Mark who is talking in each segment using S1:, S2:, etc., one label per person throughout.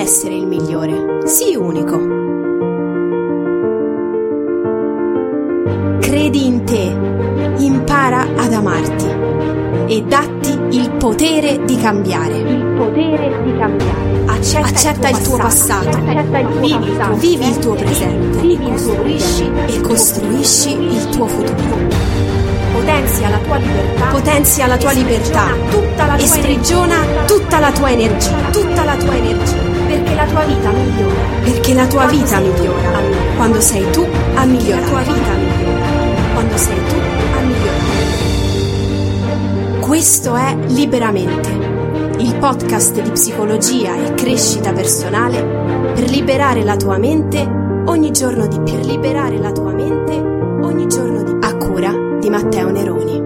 S1: Essere il migliore. Sii unico. Credi in te. Impara ad amarti. E datti il potere di cambiare.
S2: Il potere di cambiare.
S1: Accetta, Accetta il tuo passato.
S2: Accetta il tuo
S1: vivi,
S2: passato.
S1: vivi il tuo presente.
S2: Vivi
S1: e
S2: il tuo
S1: costruisci, e costruisci il tuo futuro.
S2: Potenzia la tua libertà.
S1: Potenzia la tua
S2: e
S1: libertà.
S2: Tutta la
S1: e
S2: tua
S1: sprigiona
S2: energia.
S1: tutta la tua energia. Tutta la tua energia.
S2: Perché la tua vita migliora.
S1: Perché la tua
S2: Quando
S1: vita
S2: tu
S1: migliora.
S2: migliorare.
S1: Quando sei tu a migliorare.
S2: la tua vita migliora.
S1: Quando sei tu a migliorare. Questo è Liberamente, il podcast di psicologia e crescita personale per liberare la tua mente ogni giorno di più. Per liberare la tua mente ogni giorno di più. A cura di Matteo Neroni.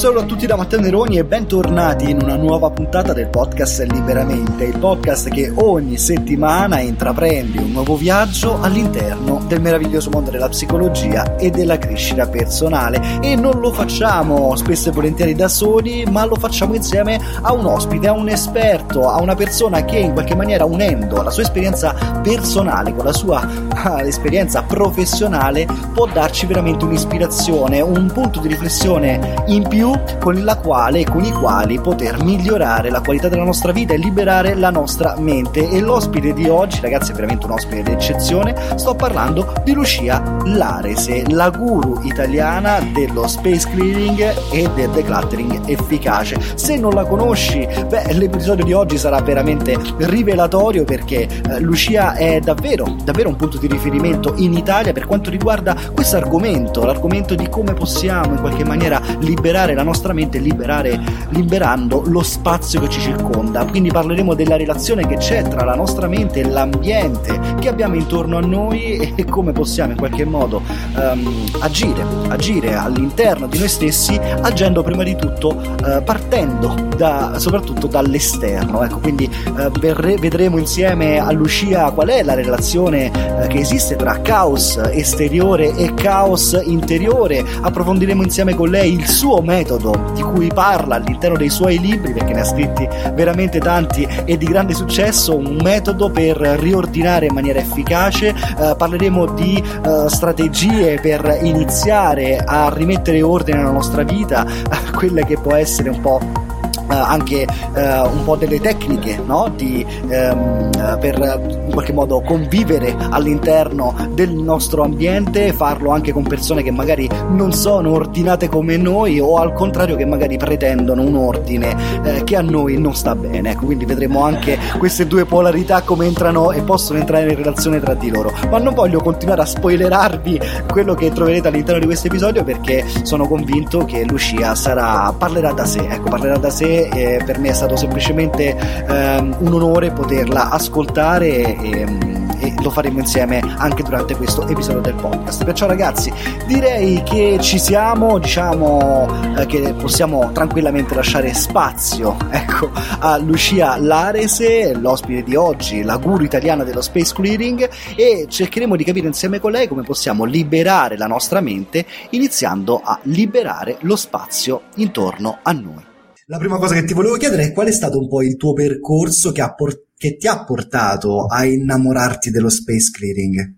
S3: Saluto a tutti da Matteo Neroni e bentornati in una nuova puntata del podcast Liberamente, il podcast che ogni settimana intraprende un nuovo viaggio all'interno del meraviglioso mondo della psicologia e della crescita personale. E non lo facciamo spesso e volentieri da soli, ma lo facciamo insieme a un ospite, a un esperto, a una persona che in qualche maniera unendo la sua esperienza personale con la sua ah, esperienza professionale può darci veramente un'ispirazione, un punto di riflessione in più con la quale e con i quali poter migliorare la qualità della nostra vita e liberare la nostra mente. E l'ospite di oggi, ragazzi, è veramente un ospite d'eccezione. Sto parlando di Lucia Larese, la guru italiana dello space clearing e del decluttering efficace. Se non la conosci, beh, l'episodio di oggi sarà veramente rivelatorio perché eh, Lucia è davvero, davvero un punto di riferimento in Italia per quanto riguarda questo argomento, l'argomento di come possiamo in qualche maniera liberare la nostra mente liberare, liberando lo spazio che ci circonda. Quindi parleremo della relazione che c'è tra la nostra mente e l'ambiente che abbiamo intorno a noi e come possiamo in qualche modo um, agire, agire all'interno di noi stessi, agendo prima di tutto uh, partendo da, soprattutto dall'esterno. Ecco, quindi uh, verre, vedremo insieme a Lucia qual è la relazione uh, che esiste tra caos esteriore e caos interiore. Approfondiremo insieme con lei il suo metodo di cui parla all'interno dei suoi libri, perché ne ha scritti veramente tanti e di grande successo, un metodo per riordinare in maniera efficace. Eh, parleremo di eh, strategie per iniziare a rimettere ordine nella nostra vita, quelle che può essere un po' anche uh, un po' delle tecniche no? di, um, uh, per in qualche modo convivere all'interno del nostro ambiente, farlo anche con persone che magari non sono ordinate come noi o al contrario che magari pretendono un ordine che a noi non sta bene. Ecco, quindi vedremo anche queste due polarità come entrano e possono entrare in relazione tra di loro. Ma non voglio continuare a spoilerarvi quello che troverete all'interno di questo episodio perché sono convinto che Lucia sarà, parlerà da sé, ecco, parlerà da sé eh, per me è stato semplicemente ehm, un onore poterla ascoltare e, e, lo faremo insieme anche durante questo episodio del podcast. Perciò ragazzi direi che ci siamo, diciamo eh, che possiamo tranquillamente lasciare spazio ecco, a Lucia Larese, l'ospite di oggi, la guru italiana dello space clearing e cercheremo di capire insieme con lei come possiamo liberare la nostra mente iniziando a liberare lo spazio intorno a noi. La prima cosa che ti volevo chiedere è qual è stato un po' il tuo percorso che, por- che ti ha portato a innamorarti dello space clearing?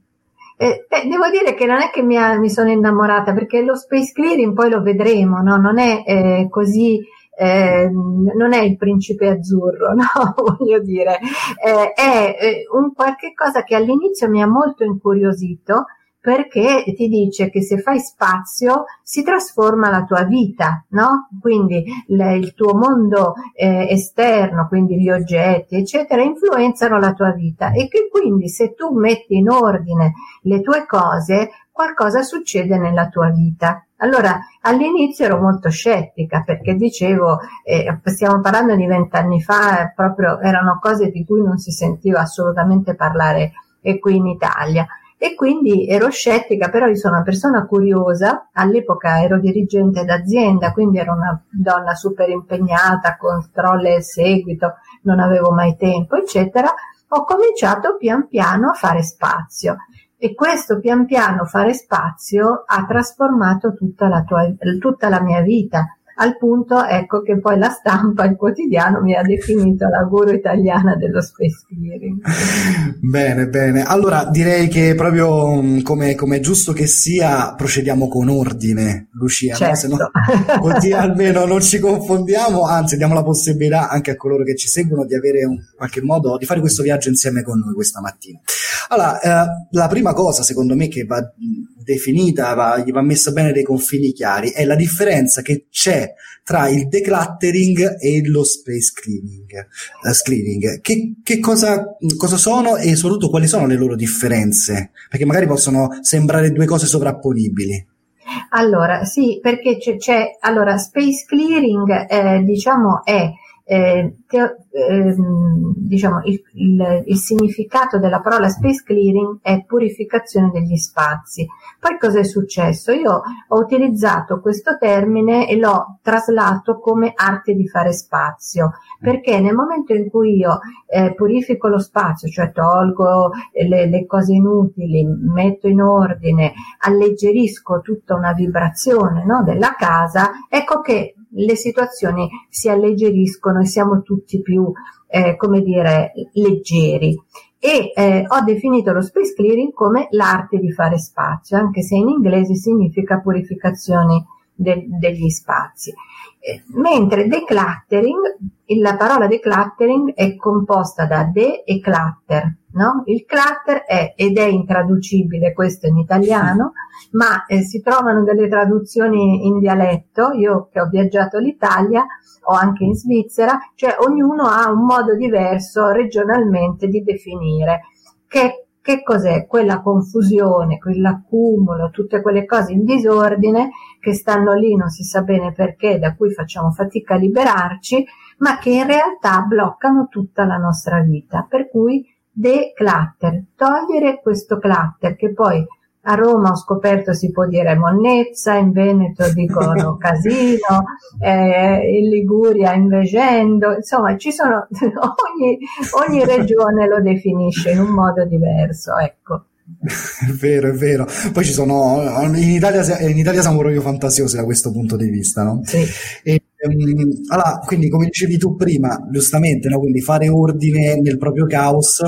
S4: Eh, beh, devo dire che non è che mi, ha, mi, sono innamorata, perché lo space clearing poi lo vedremo, no? non è eh, così, eh, non è il principe azzurro, no? voglio dire, eh, è un qualche cosa che all'inizio mi ha molto incuriosito, perché ti dice che se fai spazio si trasforma la tua vita, no? Quindi le, il tuo mondo eh, esterno, quindi gli oggetti, eccetera, influenzano la tua vita e che quindi se tu metti in ordine le tue cose, qualcosa succede nella tua vita. Allora, all'inizio ero molto scettica perché dicevo, eh, stiamo parlando di vent'anni fa, proprio erano cose di cui non si sentiva assolutamente parlare qui in Italia e quindi ero scettica, però io sono una persona curiosa, all'epoca ero dirigente d'azienda, quindi ero una donna super impegnata, controllo e seguito, non avevo mai tempo, eccetera, ho cominciato pian piano a fare spazio. E questo pian piano fare spazio ha trasformato tutta la, tua, tutta la mia vita al punto ecco che poi la stampa, il quotidiano mi ha definito la guru italiana dello space clearing.
S3: Bene, bene. Allora direi che proprio mm, come, come è giusto che sia, procediamo con ordine, Lucia,
S4: certo.
S3: no? no, così almeno non ci confondiamo, anzi diamo la possibilità anche a coloro che ci seguono di avere in qualche modo, di fare questo viaggio insieme con noi questa mattina. Allora, eh, la prima cosa secondo me che va definita, va, gli va messa bene dei confini chiari, è la differenza che c'è tra il decluttering e lo space cleaning. Uh, cleaning. Che, che cosa, cosa, sono e soprattutto quali sono le loro differenze? Perché magari possono sembrare due cose sovrapponibili.
S4: Allora, sì, perché c'è, c'è allora, space clearing, eh, diciamo, è eh, te, eh, diciamo, il, il, il, significato della parola space clearing è purificazione degli spazi. Poi cosa è successo? Io ho utilizzato questo termine e l'ho traslato come arte di fare spazio, perché nel momento in cui io eh, purifico lo spazio, cioè tolgo le, le cose inutili, metto in ordine, alleggerisco tutta una vibrazione no, della casa, ecco che le situazioni si alleggeriscono e siamo tutti più, eh, come dire, leggeri. E eh, ho definito lo space clearing come l'arte di fare spazio, anche se in inglese significa purificazione de- degli spazi. Eh, mentre decluttering, la parola decluttering è composta da de e clutter, no? Il clutter è, ed è intraducibile questo in italiano, ma eh, si trovano delle traduzioni in dialetto, io che ho viaggiato l'Italia o anche in Svizzera, cioè ognuno ha un modo diverso regionalmente di definire che che cos'è? Quella confusione, quell'accumulo, tutte quelle cose in disordine che stanno lì, non si sa bene perché, da cui facciamo fatica a liberarci, ma che in realtà bloccano tutta la nostra vita. Per cui declutter, togliere questo clutter che poi a Roma ho scoperto si può dire monnezza, in Veneto dicono casino, eh, in Liguria invegendo, insomma ci sono, ogni, ogni regione lo definisce in un modo diverso, ecco.
S3: È vero, è vero. Poi ci sono, in Italia, in Italia siamo proprio fantasiosi da questo punto di vista, no?
S4: Sì.
S3: E, um, allora, quindi come dicevi tu prima, giustamente, no? quindi fare ordine nel proprio caos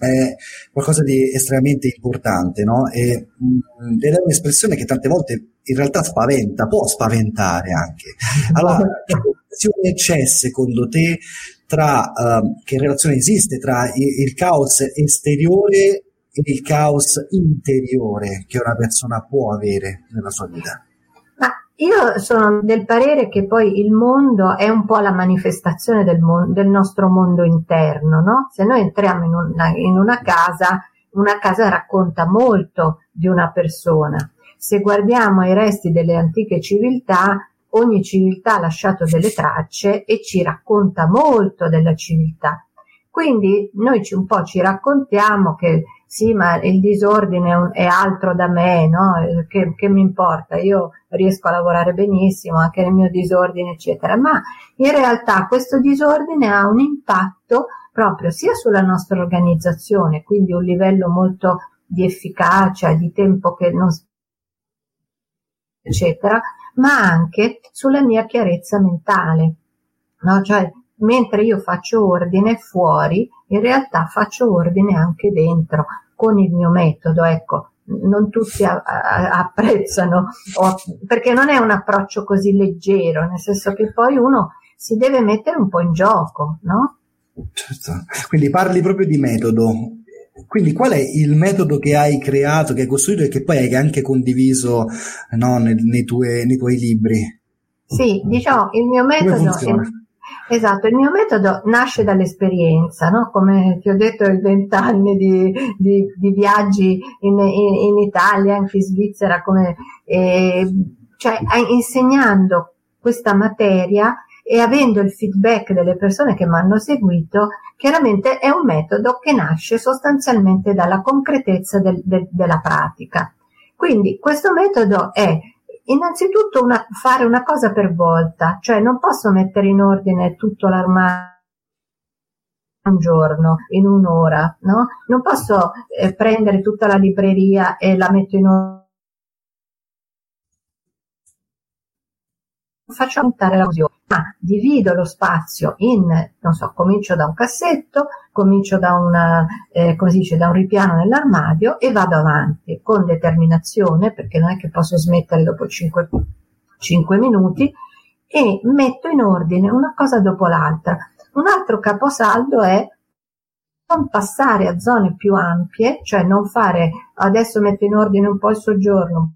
S3: è qualcosa di estremamente importante, no? E, mh, mm, ed è un'espressione che tante volte in realtà spaventa, può spaventare anche. Allora, che relazione c'è secondo te tra, uh, che relazione esiste tra il, il caos esteriore e il caos interiore che una persona può avere nella sua vita?
S4: Io sono del parere che poi il mondo è un po' la manifestazione del, mon- del nostro mondo interno, no? Se noi entriamo in una, in una casa, una casa racconta molto di una persona. Se guardiamo i resti delle antiche civiltà, ogni civiltà ha lasciato delle tracce e ci racconta molto della civiltà. Quindi noi ci, un po' ci raccontiamo che sì, ma il disordine è altro da me, no? Che, che, mi importa? Io riesco a lavorare benissimo anche nel mio disordine, eccetera. Ma in realtà questo disordine ha un impatto proprio sia sulla nostra organizzazione, quindi un livello molto di efficacia, di tempo che non eccetera, ma anche sulla mia chiarezza mentale. No? Cioè, mentre io faccio ordine fuori, in realtà faccio ordine anche dentro con il mio metodo, ecco. Non tutti a, a, apprezzano, o, perché non è un approccio così leggero, nel senso che poi uno si deve mettere un po' in gioco, no?
S3: Certo. Quindi parli proprio di metodo. Quindi qual è il metodo che hai creato, che hai costruito e che poi hai anche condiviso no, nei, nei, tuoi, nei, tuoi, libri?
S4: Sì, diciamo, il mio metodo... Esatto, il mio metodo nasce dall'esperienza, no? come ti ho detto, i vent'anni di, di, di, viaggi in, in, in, Italia, anche in Svizzera, come, eh, cioè insegnando questa materia e avendo il feedback delle persone che mi hanno seguito, chiaramente è un metodo che nasce sostanzialmente dalla concretezza del, de, della pratica. Quindi questo metodo è innanzitutto una, fare una cosa per volta, cioè non posso mettere in ordine tutto l'armadio un giorno, in un'ora, no? Non posso eh, prendere tutta la libreria e la metto in ordine faccio aumentare la fusione, ma divido lo spazio in, non so, comincio da un cassetto, comincio da, una, eh, come dice, da un ripiano nell'armadio e vado avanti con determinazione, perché non è che posso smettere dopo 5, 5 minuti, e metto in ordine una cosa dopo l'altra. Un altro caposaldo è non passare a zone più ampie, cioè non fare adesso metto in ordine un po' il soggiorno,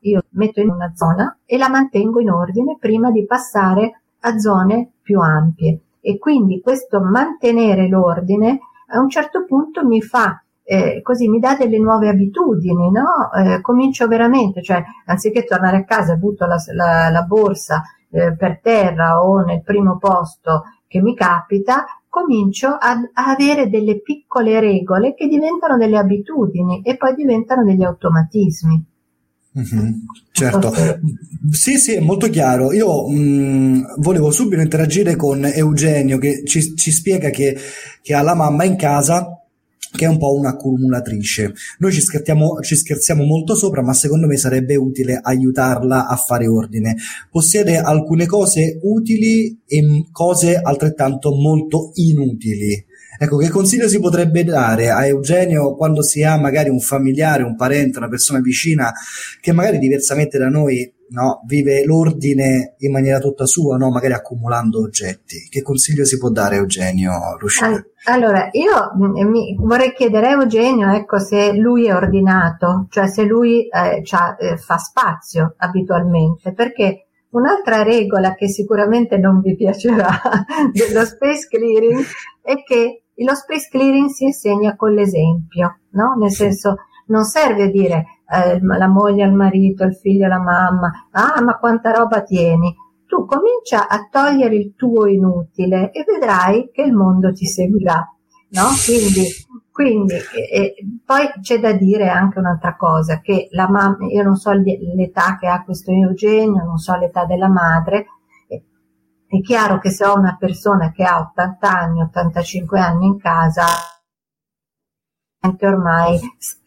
S4: io metto in una zona e la mantengo in ordine prima di passare a zone più ampie. E quindi questo mantenere l'ordine a un certo punto mi fa eh, così mi dà delle nuove abitudini, no? Eh, comincio veramente, cioè anziché tornare a casa e butto la, la, la borsa eh, per terra o nel primo posto che mi capita, comincio a, a, avere delle piccole regole che diventano delle abitudini e poi diventano degli automatismi.
S3: Mm-hmm, certo, sì, sì, è molto chiaro. Io mh, mm, volevo subito interagire con Eugenio che ci, ci spiega che, che, ha la mamma in casa che è un po' un'accumulatrice. Noi ci ci scherziamo molto sopra, ma secondo me sarebbe utile aiutarla a fare ordine. Possiede alcune cose utili e cose altrettanto molto inutili. Ecco, che consiglio si potrebbe dare a Eugenio quando si ha magari un familiare, un parente, una persona vicina che magari diversamente da noi no, vive l'ordine in maniera tutta sua, no, magari accumulando oggetti? Che consiglio si può dare a Eugenio Ruscelli?
S4: Allora, io mm, mi, vorrei chiedere a Eugenio ecco, se lui è ordinato, cioè se lui eh, eh, fa spazio abitualmente, perché Un'altra regola che sicuramente non vi piacerà dello space clearing è che lo space clearing si insegna con l'esempio, no? Nel senso, non serve dire eh, la moglie al marito, il figlio alla mamma, ah ma quanta roba tieni. Tu comincia a togliere il tuo inutile e vedrai che il mondo ti seguirà, no? Quindi, quindi eh, poi c'è da dire anche un'altra cosa, che la mamma, io non so l'età che ha questo Eugenio, non so l'età della madre, è chiaro che se ho una persona che ha 80 anni, 85 anni in casa, ormai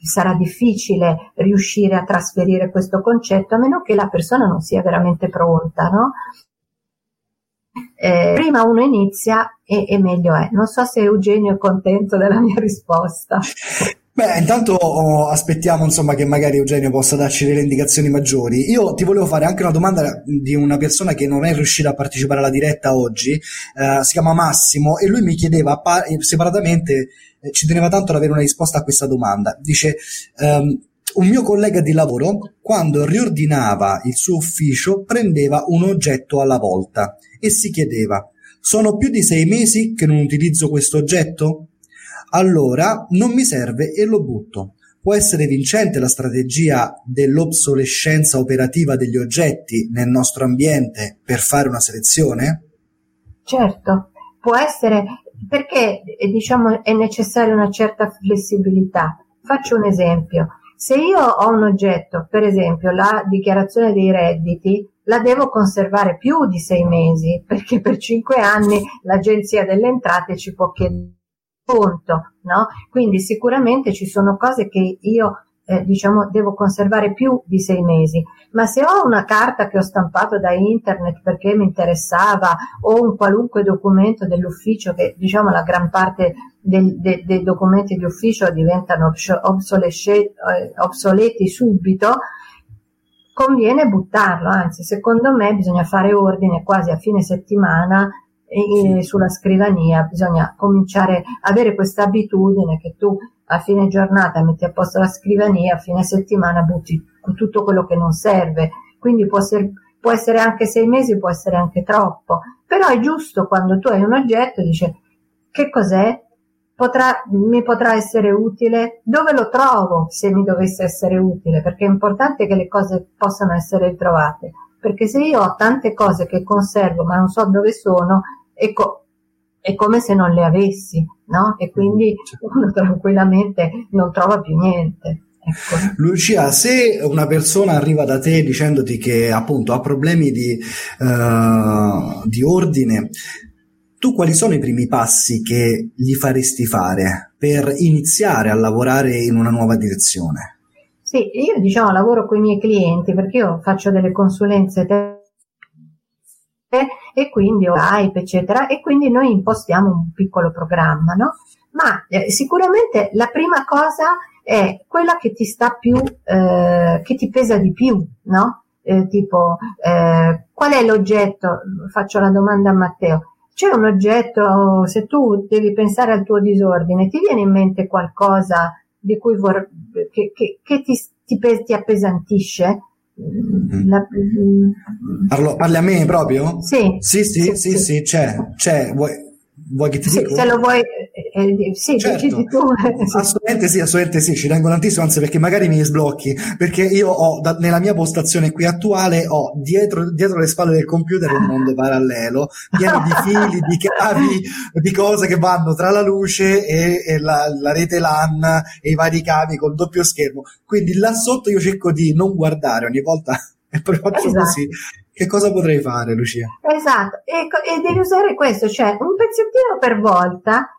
S4: sarà difficile riuscire a trasferire questo concetto, a meno che la persona non sia veramente pronta, no? Eh, prima uno inizia e, e, meglio è. Non so se Eugenio è contento della mia risposta.
S3: Beh, intanto oh, aspettiamo insomma che magari Eugenio possa darci delle indicazioni maggiori. Io ti volevo fare anche una domanda di una persona che non è riuscita a partecipare alla diretta oggi, eh, si chiama Massimo e lui mi chiedeva pa- separatamente, eh, ci teneva tanto ad avere una risposta a questa domanda. Dice, um, un mio collega di lavoro, quando riordinava il suo ufficio, prendeva un oggetto alla volta e si chiedeva, sono più di sei mesi che non utilizzo questo oggetto? Allora non mi serve e lo butto. Può essere vincente la strategia dell'obsolescenza operativa degli oggetti nel nostro ambiente per fare una selezione?
S4: Certo, può essere perché diciamo è necessaria una certa flessibilità. Faccio un esempio. Se io ho un oggetto, per esempio la dichiarazione dei redditi, la devo conservare più di sei mesi, perché per cinque anni l'Agenzia delle Entrate ci può chiedere conto, no? Quindi sicuramente ci sono cose che io eh, diciamo devo conservare più di sei mesi, ma se ho una carta che ho stampato da internet perché mi interessava o un qualunque documento dell'ufficio che diciamo la gran parte del, de, dei documenti di ufficio diventano eh, obsoleti subito, conviene buttarlo, anzi secondo me bisogna fare ordine quasi a fine settimana eh, sulla scrivania, bisogna cominciare a avere questa abitudine che tu a fine giornata metti a posto la scrivania, a fine settimana butti tutto quello che non serve, quindi può essere, può essere anche sei mesi, può essere anche troppo, però è giusto quando tu hai un oggetto, dice che cos'è? Potrà, mi potrà essere utile? Dove lo trovo se mi dovesse essere utile? Perché è importante che le cose possano essere ritrovate. Perché se io ho tante cose che conservo ma non so dove sono, ecco, è come se non le avessi, no? E quindi uno tranquillamente non trova più niente. Ecco.
S3: Lucia, se una persona arriva da te dicendoti che appunto ha problemi di, uh, di ordine, tu quali sono i primi passi che gli faresti fare per iniziare a lavorare in una nuova direzione?
S4: Sì, io diciamo lavoro con i miei clienti perché io faccio delle consulenze e quindi ho Hype, eccetera, e quindi noi impostiamo un piccolo programma, no? Ma eh, sicuramente la prima cosa è quella che ti sta più, eh, che ti pesa di più, no? Eh, tipo, eh, qual è l'oggetto? Faccio la domanda a Matteo. C'è un oggetto, se tu devi pensare al tuo disordine, ti viene in mente qualcosa di cui vor- che, che, che ti, ti, ti appesantisce?
S3: Mm. La, Parlo, parli a me proprio?
S4: Sì.
S3: Sì, sì, sì, sì, sì c'è, c'è. Vuoi, vuoi che ti
S4: sì,
S3: dico?
S4: Se lo vuoi, eh, eh sì,
S3: certo.
S4: tu.
S3: assolutamente sì, assolutamente sì, ci tengo tantissimo, anzi perché magari mi sblocchi, perché io ho, da, nella mia postazione qui attuale, ho dietro, dietro le spalle del computer un mondo parallelo, pieno di fili, di cavi, di cose che vanno tra la luce e, e la, la, rete LAN e i vari cavi col doppio schermo. Quindi là sotto io cerco di non guardare ogni volta e poi faccio esatto. così che cosa potrei fare, Lucia?
S4: Esatto, e, e devi usare questo, cioè un pezzettino per volta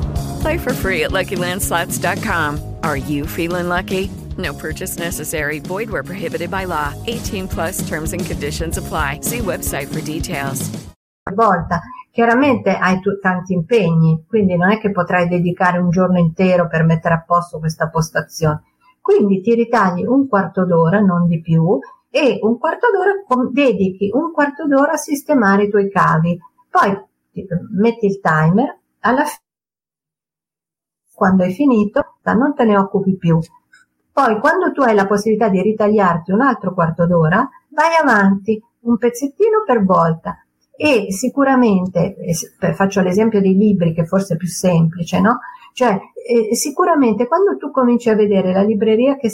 S5: Play for free at LuckyLandSlots.com. Are you feeling lucky? No purchase necessary. Void where prohibited by law. 18 plus terms and conditions apply. See website for details.
S4: Volta. Chiaramente hai tu- tanti impegni, quindi non è che potrai dedicare un giorno intero per mettere a posto questa postazione. Quindi ti ritagli un quarto d'ora, non di più, e un quarto d'ora dedichi un quarto d'ora a sistemare i tuoi cavi. Poi metti il timer, alla fine quando hai finito, non te ne occupi più. Poi, quando tu hai la possibilità di ritagliarti un altro quarto d'ora, vai avanti, un pezzettino per volta. E sicuramente, faccio l'esempio dei libri che forse è più semplice, no? Cioè, eh, sicuramente quando tu cominci a vedere la libreria che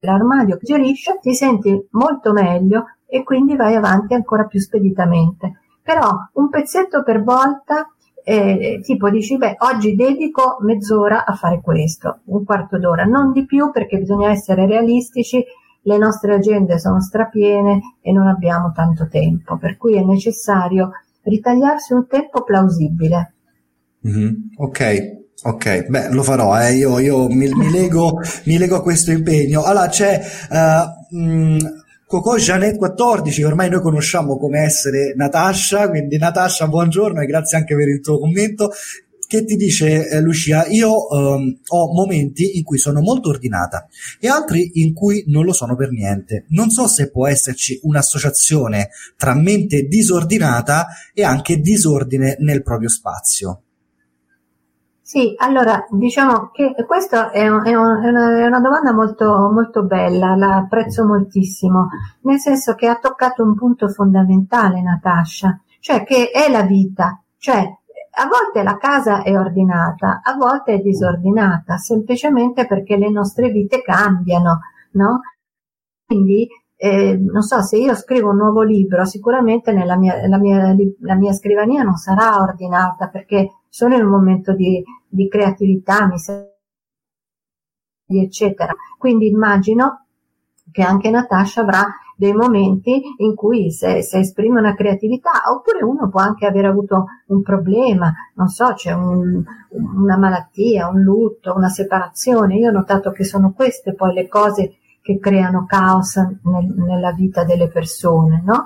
S4: l'armadio che gerisce, ti senti molto meglio e quindi vai avanti ancora più speditamente. Però un pezzetto per volta eh, tipo dici, beh, oggi dedico mezz'ora a fare questo, un quarto d'ora, non di più perché bisogna essere realistici, le nostre agende sono strapiene e non abbiamo tanto tempo, per cui è necessario ritagliarsi un tempo plausibile.
S3: Mm-hmm. Ok, Ok, beh, lo farò, eh. io, io mi, mi, lego, mi, lego, a questo impegno. Allora, c'è uh, mh, Coco Janet 14, che ormai noi conosciamo come essere Natasha, quindi Natasha buongiorno e grazie anche per il tuo commento, che ti dice eh, Lucia, io ehm, ho momenti in cui sono molto ordinata e altri in cui non lo sono per niente. Non so se può esserci un'associazione tra mente disordinata e anche disordine nel proprio spazio.
S4: Sì, allora diciamo che questa è, un, è, un, è, una, è, una, domanda molto, molto bella, la apprezzo moltissimo, nel senso che ha toccato un punto fondamentale Natascia, cioè che è la vita, cioè a volte la casa è ordinata, a volte è disordinata, semplicemente perché le nostre vite cambiano, no? Quindi, eh, non so, se io scrivo un nuovo libro, sicuramente nella mia, la mia, la mia scrivania non sarà ordinata perché sono in un momento di, di creatività, mi eccetera. Quindi immagino che anche Natasha avrà dei momenti in cui se, se, esprime una creatività, oppure uno può anche aver avuto un problema, non so, c'è un, una malattia, un lutto, una separazione. Io ho notato che sono queste poi le cose che creano caos nel, nella vita delle persone, no?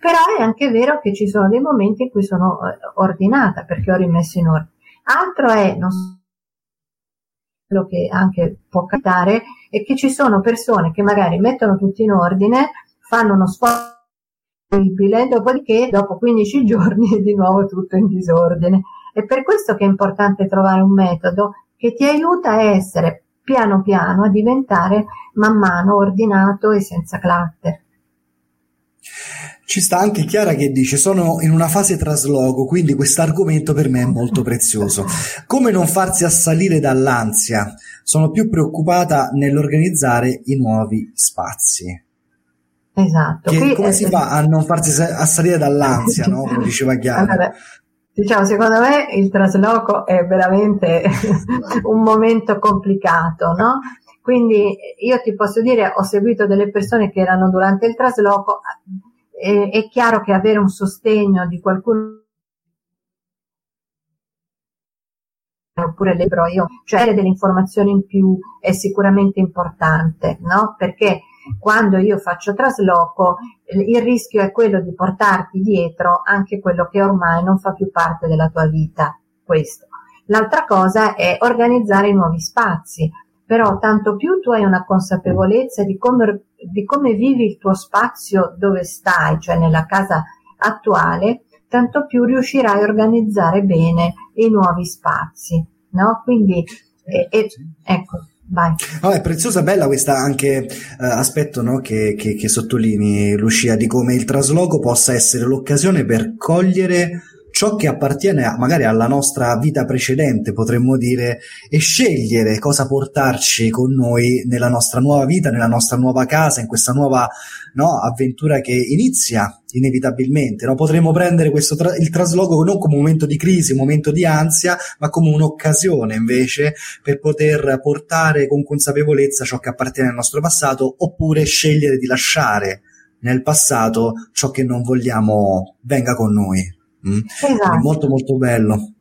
S4: Però è anche vero che ci sono dei momenti in cui sono eh, ordinata perché ho rimesso in ordine. Altro è, non so, quello che anche può capitare è che ci sono persone che magari mettono tutto in ordine, fanno uno sforzo incredibile, dopodiché dopo 15 giorni è di nuovo tutto in disordine. È per questo che è importante trovare un metodo che ti aiuta a essere piano piano, a diventare man mano ordinato e senza clutter.
S3: Ci sta anche Chiara che dice sono in una fase trasloco, quindi questo argomento per me è molto prezioso. Come non farsi assalire dall'ansia? Sono più preoccupata nell'organizzare i nuovi spazi.
S4: Esatto.
S3: Che, Qui, come eh, si fa a non farsi assalire dall'ansia, no? Come diceva Chiara.
S4: Allora, diciamo, secondo me il trasloco è veramente un momento complicato, no? Quindi io ti posso dire, ho seguito delle persone che erano durante il trasloco, è, è chiaro che avere un sostegno di qualcuno oppure libro io, cioè avere delle informazioni in più è sicuramente importante, no? Perché quando io faccio trasloco il rischio è quello di portarti dietro anche quello che ormai non fa più parte della tua vita, questo. L'altra cosa è organizzare nuovi spazi, però tanto più tu hai una consapevolezza di come, di come vivi il tuo spazio dove stai, cioè nella casa attuale, tanto più riuscirai a organizzare bene i nuovi spazi, no? Quindi, eh, eh, ecco, vai.
S3: Oh, è preziosa, bella questa anche eh, aspetto no? che, che, che sottolinei, Lucia, di come il trasloco possa essere l'occasione per cogliere ciò che appartiene a, magari alla nostra vita precedente, potremmo dire, e scegliere cosa portarci con noi nella nostra nuova vita, nella nostra nuova casa, in questa nuova no, avventura che inizia inevitabilmente. No? Potremmo prendere tra- il trasloco non come un momento di crisi, un momento di ansia, ma come un'occasione invece per poter portare con consapevolezza ciò che appartiene al nostro passato oppure scegliere di lasciare nel passato ciò che non vogliamo venga con noi. Mm? Esatto. molto molto bello.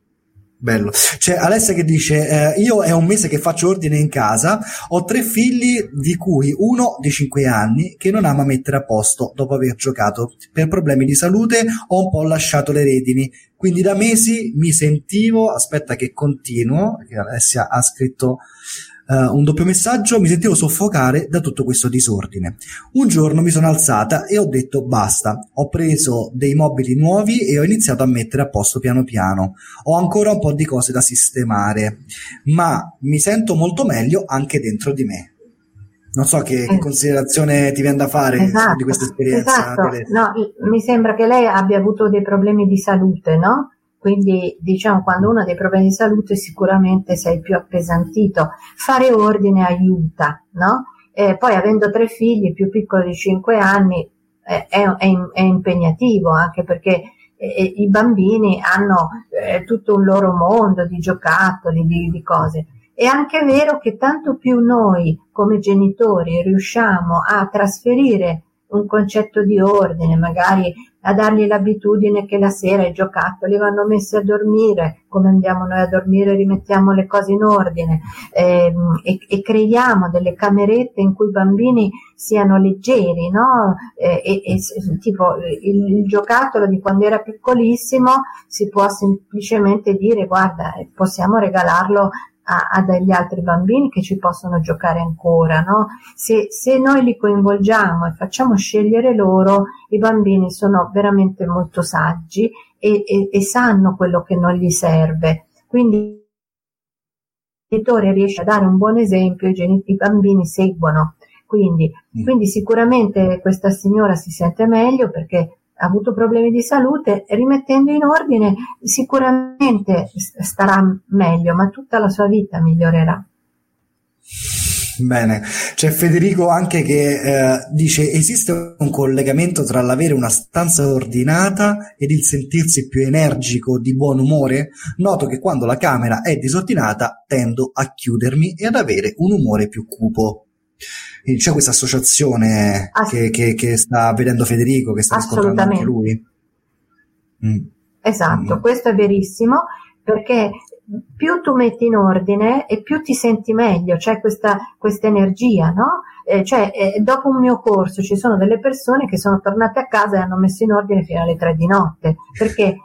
S3: Bello. C'è Alessia che dice: eh, Io è un mese che faccio ordine in casa, ho tre figli, di cui uno di 5 anni che non ama mettere a posto dopo aver giocato. Per problemi di salute ho un po' lasciato le redini. Quindi da mesi mi sentivo. Aspetta che continuo. Alessia ha scritto uh, un doppio messaggio, mi sentivo soffocare da tutto questo disordine. Un giorno mi sono alzata e ho detto basta, ho preso dei mobili nuovi e ho iniziato a mettere a posto piano piano. Ho ancora un po' di cose da sistemare, ma mi sento molto meglio anche dentro di me. Non so che, che, eh. considerazione ti viene da fare esatto, di questa esperienza.
S4: Esatto. No, mi sembra che lei abbia avuto dei problemi di salute, no? Quindi diciamo quando uno ha dei problemi di salute sicuramente sei più appesantito. Fare ordine aiuta, no? E poi avendo tre figli più piccoli di 5 anni eh, è, è, è, impegnativo anche perché i bambini hanno eh, tutto un loro mondo di giocattoli, di, di cose. È anche vero che tanto più noi come genitori riusciamo a trasferire un concetto di ordine, magari a dargli l'abitudine che la sera i giocattoli vanno messi a dormire, come andiamo noi a dormire rimettiamo le cose in ordine eh, e, e, creiamo delle camerette in cui i bambini siano leggeri, no? Eh, e, e, tipo il, il giocattolo di quando era piccolissimo si può semplicemente dire guarda possiamo regalarlo a, a, degli altri bambini che ci possono giocare ancora, no? Se, se noi li coinvolgiamo e facciamo scegliere loro, i bambini sono veramente molto saggi e, e, e sanno quello che non gli serve. Quindi il genitore riesce a dare un buon esempio, i, gen- i bambini seguono. Quindi, mm. quindi, sicuramente questa signora si sente meglio perché ha avuto problemi di salute, rimettendo in ordine sicuramente starà meglio, ma tutta la sua vita migliorerà.
S3: Bene, c'è Federico anche che eh, dice esiste un collegamento tra l'avere una stanza ordinata ed il sentirsi più energico, di buon umore? Noto che quando la camera è disordinata tendo a chiudermi e ad avere un umore più cupo. C'è questa associazione Ass- che, che, che, sta vedendo Federico, che sta ascoltando anche lui.
S4: Mm. Esatto, mm. questo è verissimo perché più tu metti in ordine e più ti senti meglio, c'è questa, questa energia, no? Eh, cioè, eh, dopo un mio corso ci sono delle persone che sono tornate a casa e hanno messo in ordine fino alle tre di notte, perché,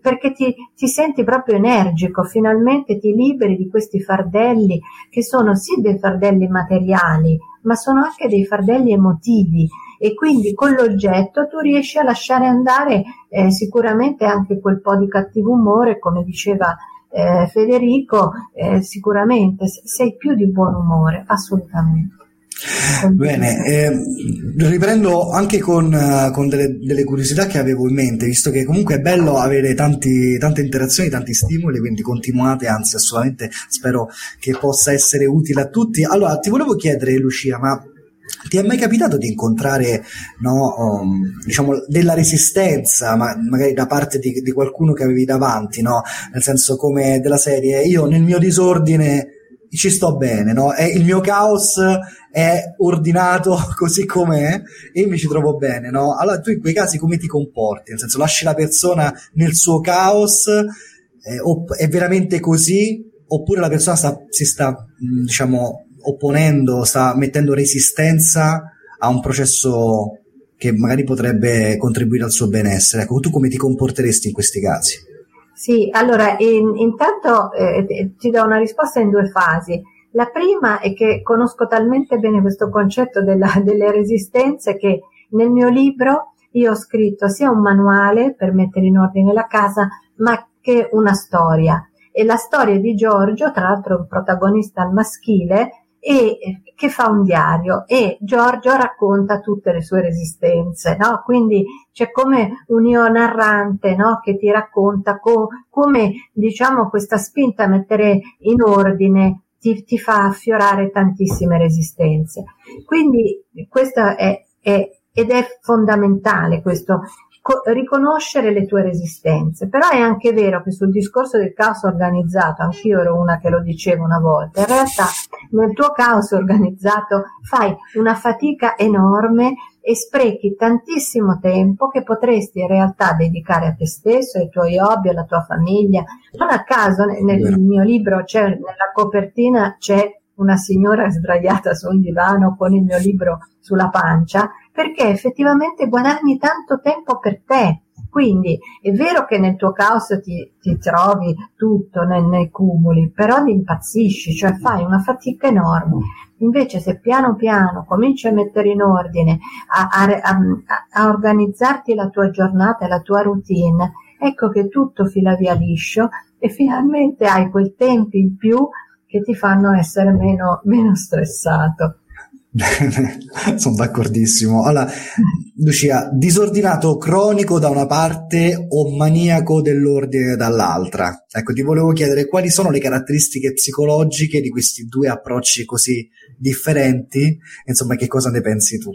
S4: perché ti, ti, senti proprio energico, finalmente ti liberi di questi fardelli che sono sì dei fardelli materiali, ma sono anche dei fardelli emotivi e quindi con l'oggetto tu riesci a lasciare andare eh, sicuramente anche quel po' di cattivo umore, come diceva eh, Federico, eh, sicuramente sei più di buon umore, assolutamente.
S3: Bene, eh, riprendo anche con, uh, con delle, delle, curiosità che avevo in mente, visto che comunque è bello avere tanti, tante interazioni, tanti stimoli, quindi continuate, anzi assolutamente spero che possa essere utile a tutti. Allora, ti volevo chiedere Lucia, ma ti è mai capitato di incontrare no, um, diciamo, della resistenza, ma magari da parte di, di qualcuno che avevi davanti, no? nel senso come della serie io nel mio disordine ci sto bene, no? E il mio caos è ordinato così com'è e io mi ci trovo bene, no? Allora tu in quei casi come ti comporti? Nel senso lasci la persona nel suo caos eh, o è veramente così oppure la persona sta, si sta, diciamo, opponendo, sta mettendo resistenza a un processo che magari potrebbe contribuire al suo benessere. Ecco, tu come ti comporteresti in questi casi?
S4: Sì, allora in, intanto eh, ti do una risposta in due fasi. La prima è che conosco talmente bene questo concetto della, delle resistenze che nel mio libro io ho scritto sia un manuale per mettere in ordine la casa, ma che una storia. E la storia di Giorgio, tra l'altro un protagonista maschile, e che fa un diario e Giorgio racconta tutte le sue resistenze, no? Quindi c'è come un io narrante, no? Che ti racconta co- come, diciamo, questa spinta a mettere in ordine ti, ti fa affiorare tantissime resistenze. Quindi questo è, è ed è fondamentale questo co- riconoscere le tue resistenze. Però è anche vero che sul discorso del caos organizzato, anch'io ero una che lo dicevo una volta, in realtà nel tuo caos organizzato fai una fatica enorme e sprechi tantissimo tempo che potresti in realtà dedicare a te stesso, ai tuoi hobby, alla tua famiglia. Non a caso nel, nel mio libro c'è, nella copertina c'è una signora sdraiata su un divano con il mio libro sulla pancia perché effettivamente guadagni tanto tempo per te. Quindi è vero che nel tuo caos ti, ti trovi tutto nei, nei cumuli, però ti impazzisci, cioè fai una fatica enorme. Invece se piano piano cominci a mettere in ordine, a, a, a, a organizzarti la tua giornata la tua routine, ecco che tutto fila via liscio e finalmente hai quei tempi in più che ti fanno essere meno, meno stressato.
S3: Sono d'accordissimo. Allora, Lucia, disordinato cronico da una parte o maniaco dell'ordine dall'altra? Ecco, ti volevo chiedere quali sono le caratteristiche psicologiche di questi due approcci così differenti, insomma, che cosa ne pensi tu?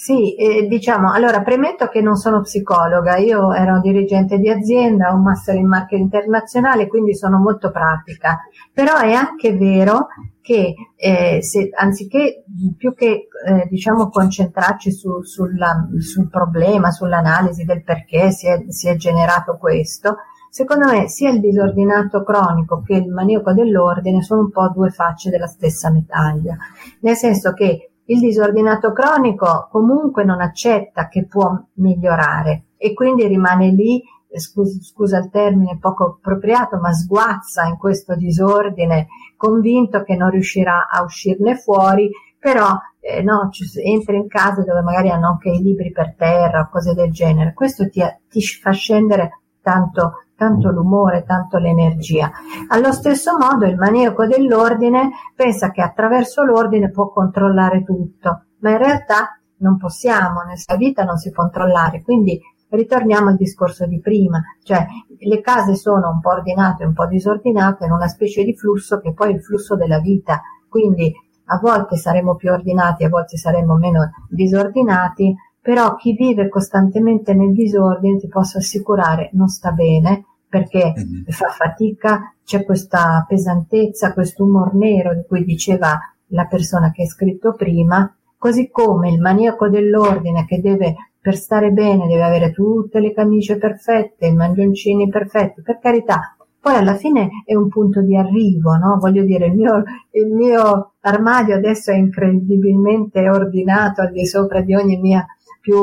S4: Sì, eh, diciamo, allora premetto che non sono psicologa, io ero dirigente di azienda, ho un master in marketing internazionale, quindi sono molto pratica, però è anche vero che eh, se, anziché più che eh, diciamo concentrarci su, sulla, sul problema, sull'analisi del perché si è, si è generato questo, secondo me sia il disordinato cronico che il maniaco dell'ordine sono un po' due facce della stessa medaglia, nel senso che il disordinato cronico comunque non accetta che può migliorare e quindi rimane lì, scusa, scusa il termine poco appropriato, ma sguazza in questo disordine, convinto che non riuscirà a uscirne fuori, però eh, no, entra in casa dove magari hanno anche i libri per terra o cose del genere. Questo ti, ti fa scendere tanto tanto l'umore, tanto l'energia. Allo stesso modo il maniaco dell'ordine pensa che attraverso l'ordine può controllare tutto, ma in realtà non possiamo, nella vita non si può controllare, quindi ritorniamo al discorso di prima, cioè le case sono un po' ordinate, un po' disordinate in una specie di flusso che poi è il flusso della vita, quindi a volte saremo più ordinati, a volte saremo meno disordinati, però chi vive costantemente nel disordine ti posso assicurare non sta bene perché mm-hmm. fa fatica, c'è questa pesantezza, questo umor nero di cui diceva la persona che ha scritto prima, così come il maniaco dell'ordine che deve per stare bene deve avere tutte le camicie perfette, i manglioncini perfetti, per carità, poi alla fine è un punto di arrivo, no? Voglio dire, il mio, il mio armadio adesso è incredibilmente ordinato al di sopra di ogni mia più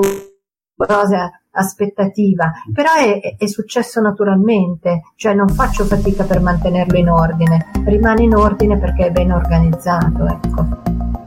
S4: rosa aspettativa, però è, è, successo naturalmente, cioè non faccio fatica per mantenerlo in ordine, rimane in ordine perché è ben organizzato, ecco.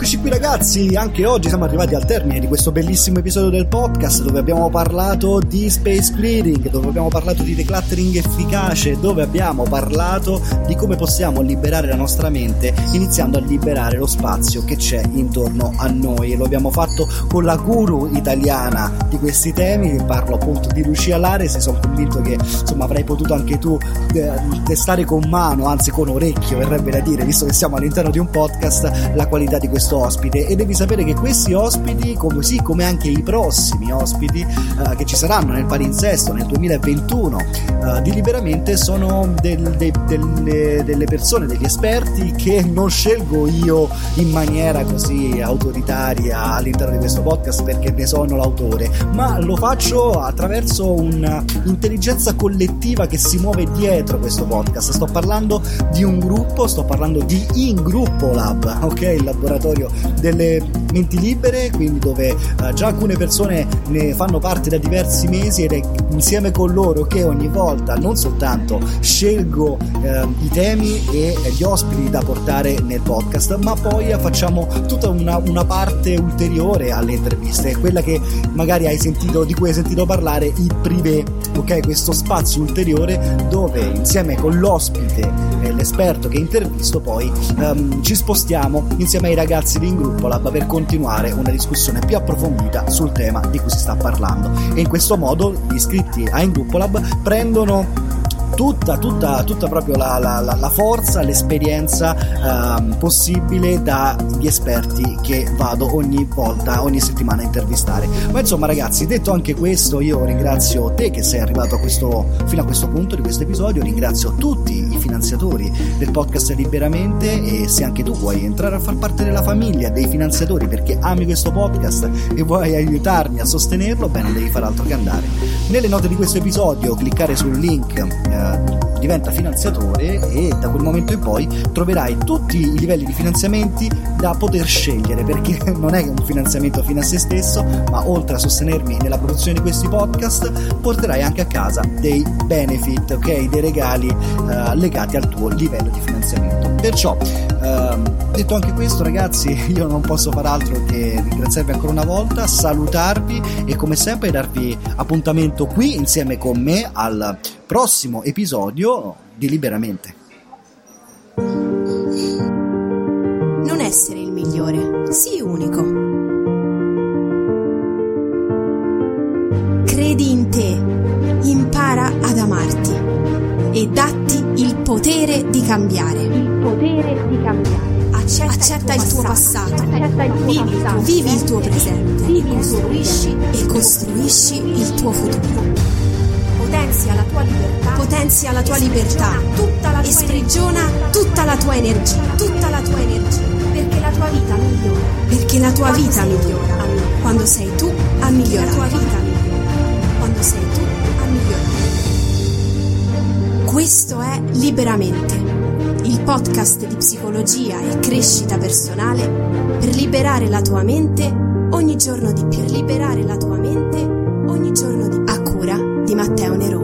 S3: Eccoci qui ragazzi, anche oggi siamo arrivati al termine di questo bellissimo episodio del podcast dove abbiamo parlato di space clearing, dove abbiamo parlato di decluttering efficace, dove abbiamo parlato di come possiamo liberare la nostra mente iniziando a liberare lo spazio che c'è intorno a noi. E lo abbiamo fatto con la guru italiana di questi temi, parlo appunto di Lucia Lares. E sono convinto che insomma avrai potuto anche tu eh, testare con mano, anzi con orecchio verrebbe da dire, visto che siamo all'interno di un podcast, la qualità di questo questo ospite e devi sapere che questi ospiti, così come anche i prossimi ospiti uh, che ci saranno nel palinsesto nel 2021 uh, eh, di Liberamente sono del, de, delle, delle persone, degli esperti che non scelgo io in maniera così autoritaria all'interno di questo podcast perché ne sono l'autore, ma lo faccio attraverso un'intelligenza collettiva che si muove dietro questo podcast. Sto parlando di un gruppo, sto parlando di In Gruppo Lab, ok? Il laboratorio laboratorio delle menti libere, quindi dove uh, già alcune persone ne fanno parte da diversi mesi ed è insieme con loro che ogni volta non soltanto scelgo uh, i temi e gli ospiti da portare nel podcast, ma poi facciamo tutta una, una parte ulteriore alle interviste, quella che magari hai sentito, di cui hai sentito parlare, il privé, ok? Questo spazio ulteriore dove insieme con l'ospite e l'esperto che intervisto poi um, ci spostiamo insieme ai ragazzi di In Gruppo Lab per continuare una discussione più approfondita sul tema di cui si sta parlando. E in questo modo gli iscritti a In Gruppo Lab prendono tutta, tutta, tutta proprio la, la, la forza, l'esperienza eh, possibile dagli esperti che vado ogni volta, ogni settimana a intervistare. Ma insomma ragazzi, detto anche questo, io ringrazio te che sei arrivato a questo, fino a questo punto di questo episodio, ringrazio tutti i finanziatori del podcast Liberamente e se anche tu vuoi entrare a far parte della famiglia dei finanziatori perché ami questo podcast e vuoi aiutarmi a sostenerlo, bene, devi fare altro che andare. Nelle note di questo episodio cliccare sul link eh, diventa finanziatore e da quel momento in poi troverai tutti i livelli di finanziamenti da poter scegliere perché non è un finanziamento fine a se stesso ma oltre a sostenermi nella produzione di questi podcast porterai anche a casa dei benefit ok dei regali eh, legati al tuo livello di finanziamento perciò eh, detto anche questo ragazzi io non posso far altro che ringraziarvi ancora una volta salutarvi e come sempre darvi appuntamento qui insieme con me al prossimo episodio di Liberamente.
S1: Essere il migliore, sii unico. Credi in te, impara ad amarti. E datti il potere di cambiare.
S2: Il potere di cambiare.
S1: Accetta, Accetta il, tuo passato, Accetta il tuo vivi, passato. vivi il tuo presente, vivi costruisci e costruisci il tuo futuro.
S2: Potenzia la tua libertà,
S1: potenzia la tua libertà.
S2: tutta la
S1: e sprigiona tutta la tua energia,
S2: tutta la tua energia, tua vita migliora,
S1: perché la tua quando vita migliora, quando sei tu a migliorare,
S2: la tua vita migliora,
S1: quando sei tu a migliorare. Questo è Liberamente, il podcast di psicologia e crescita personale per liberare la tua mente ogni giorno di più, per liberare la tua mente ogni giorno di più.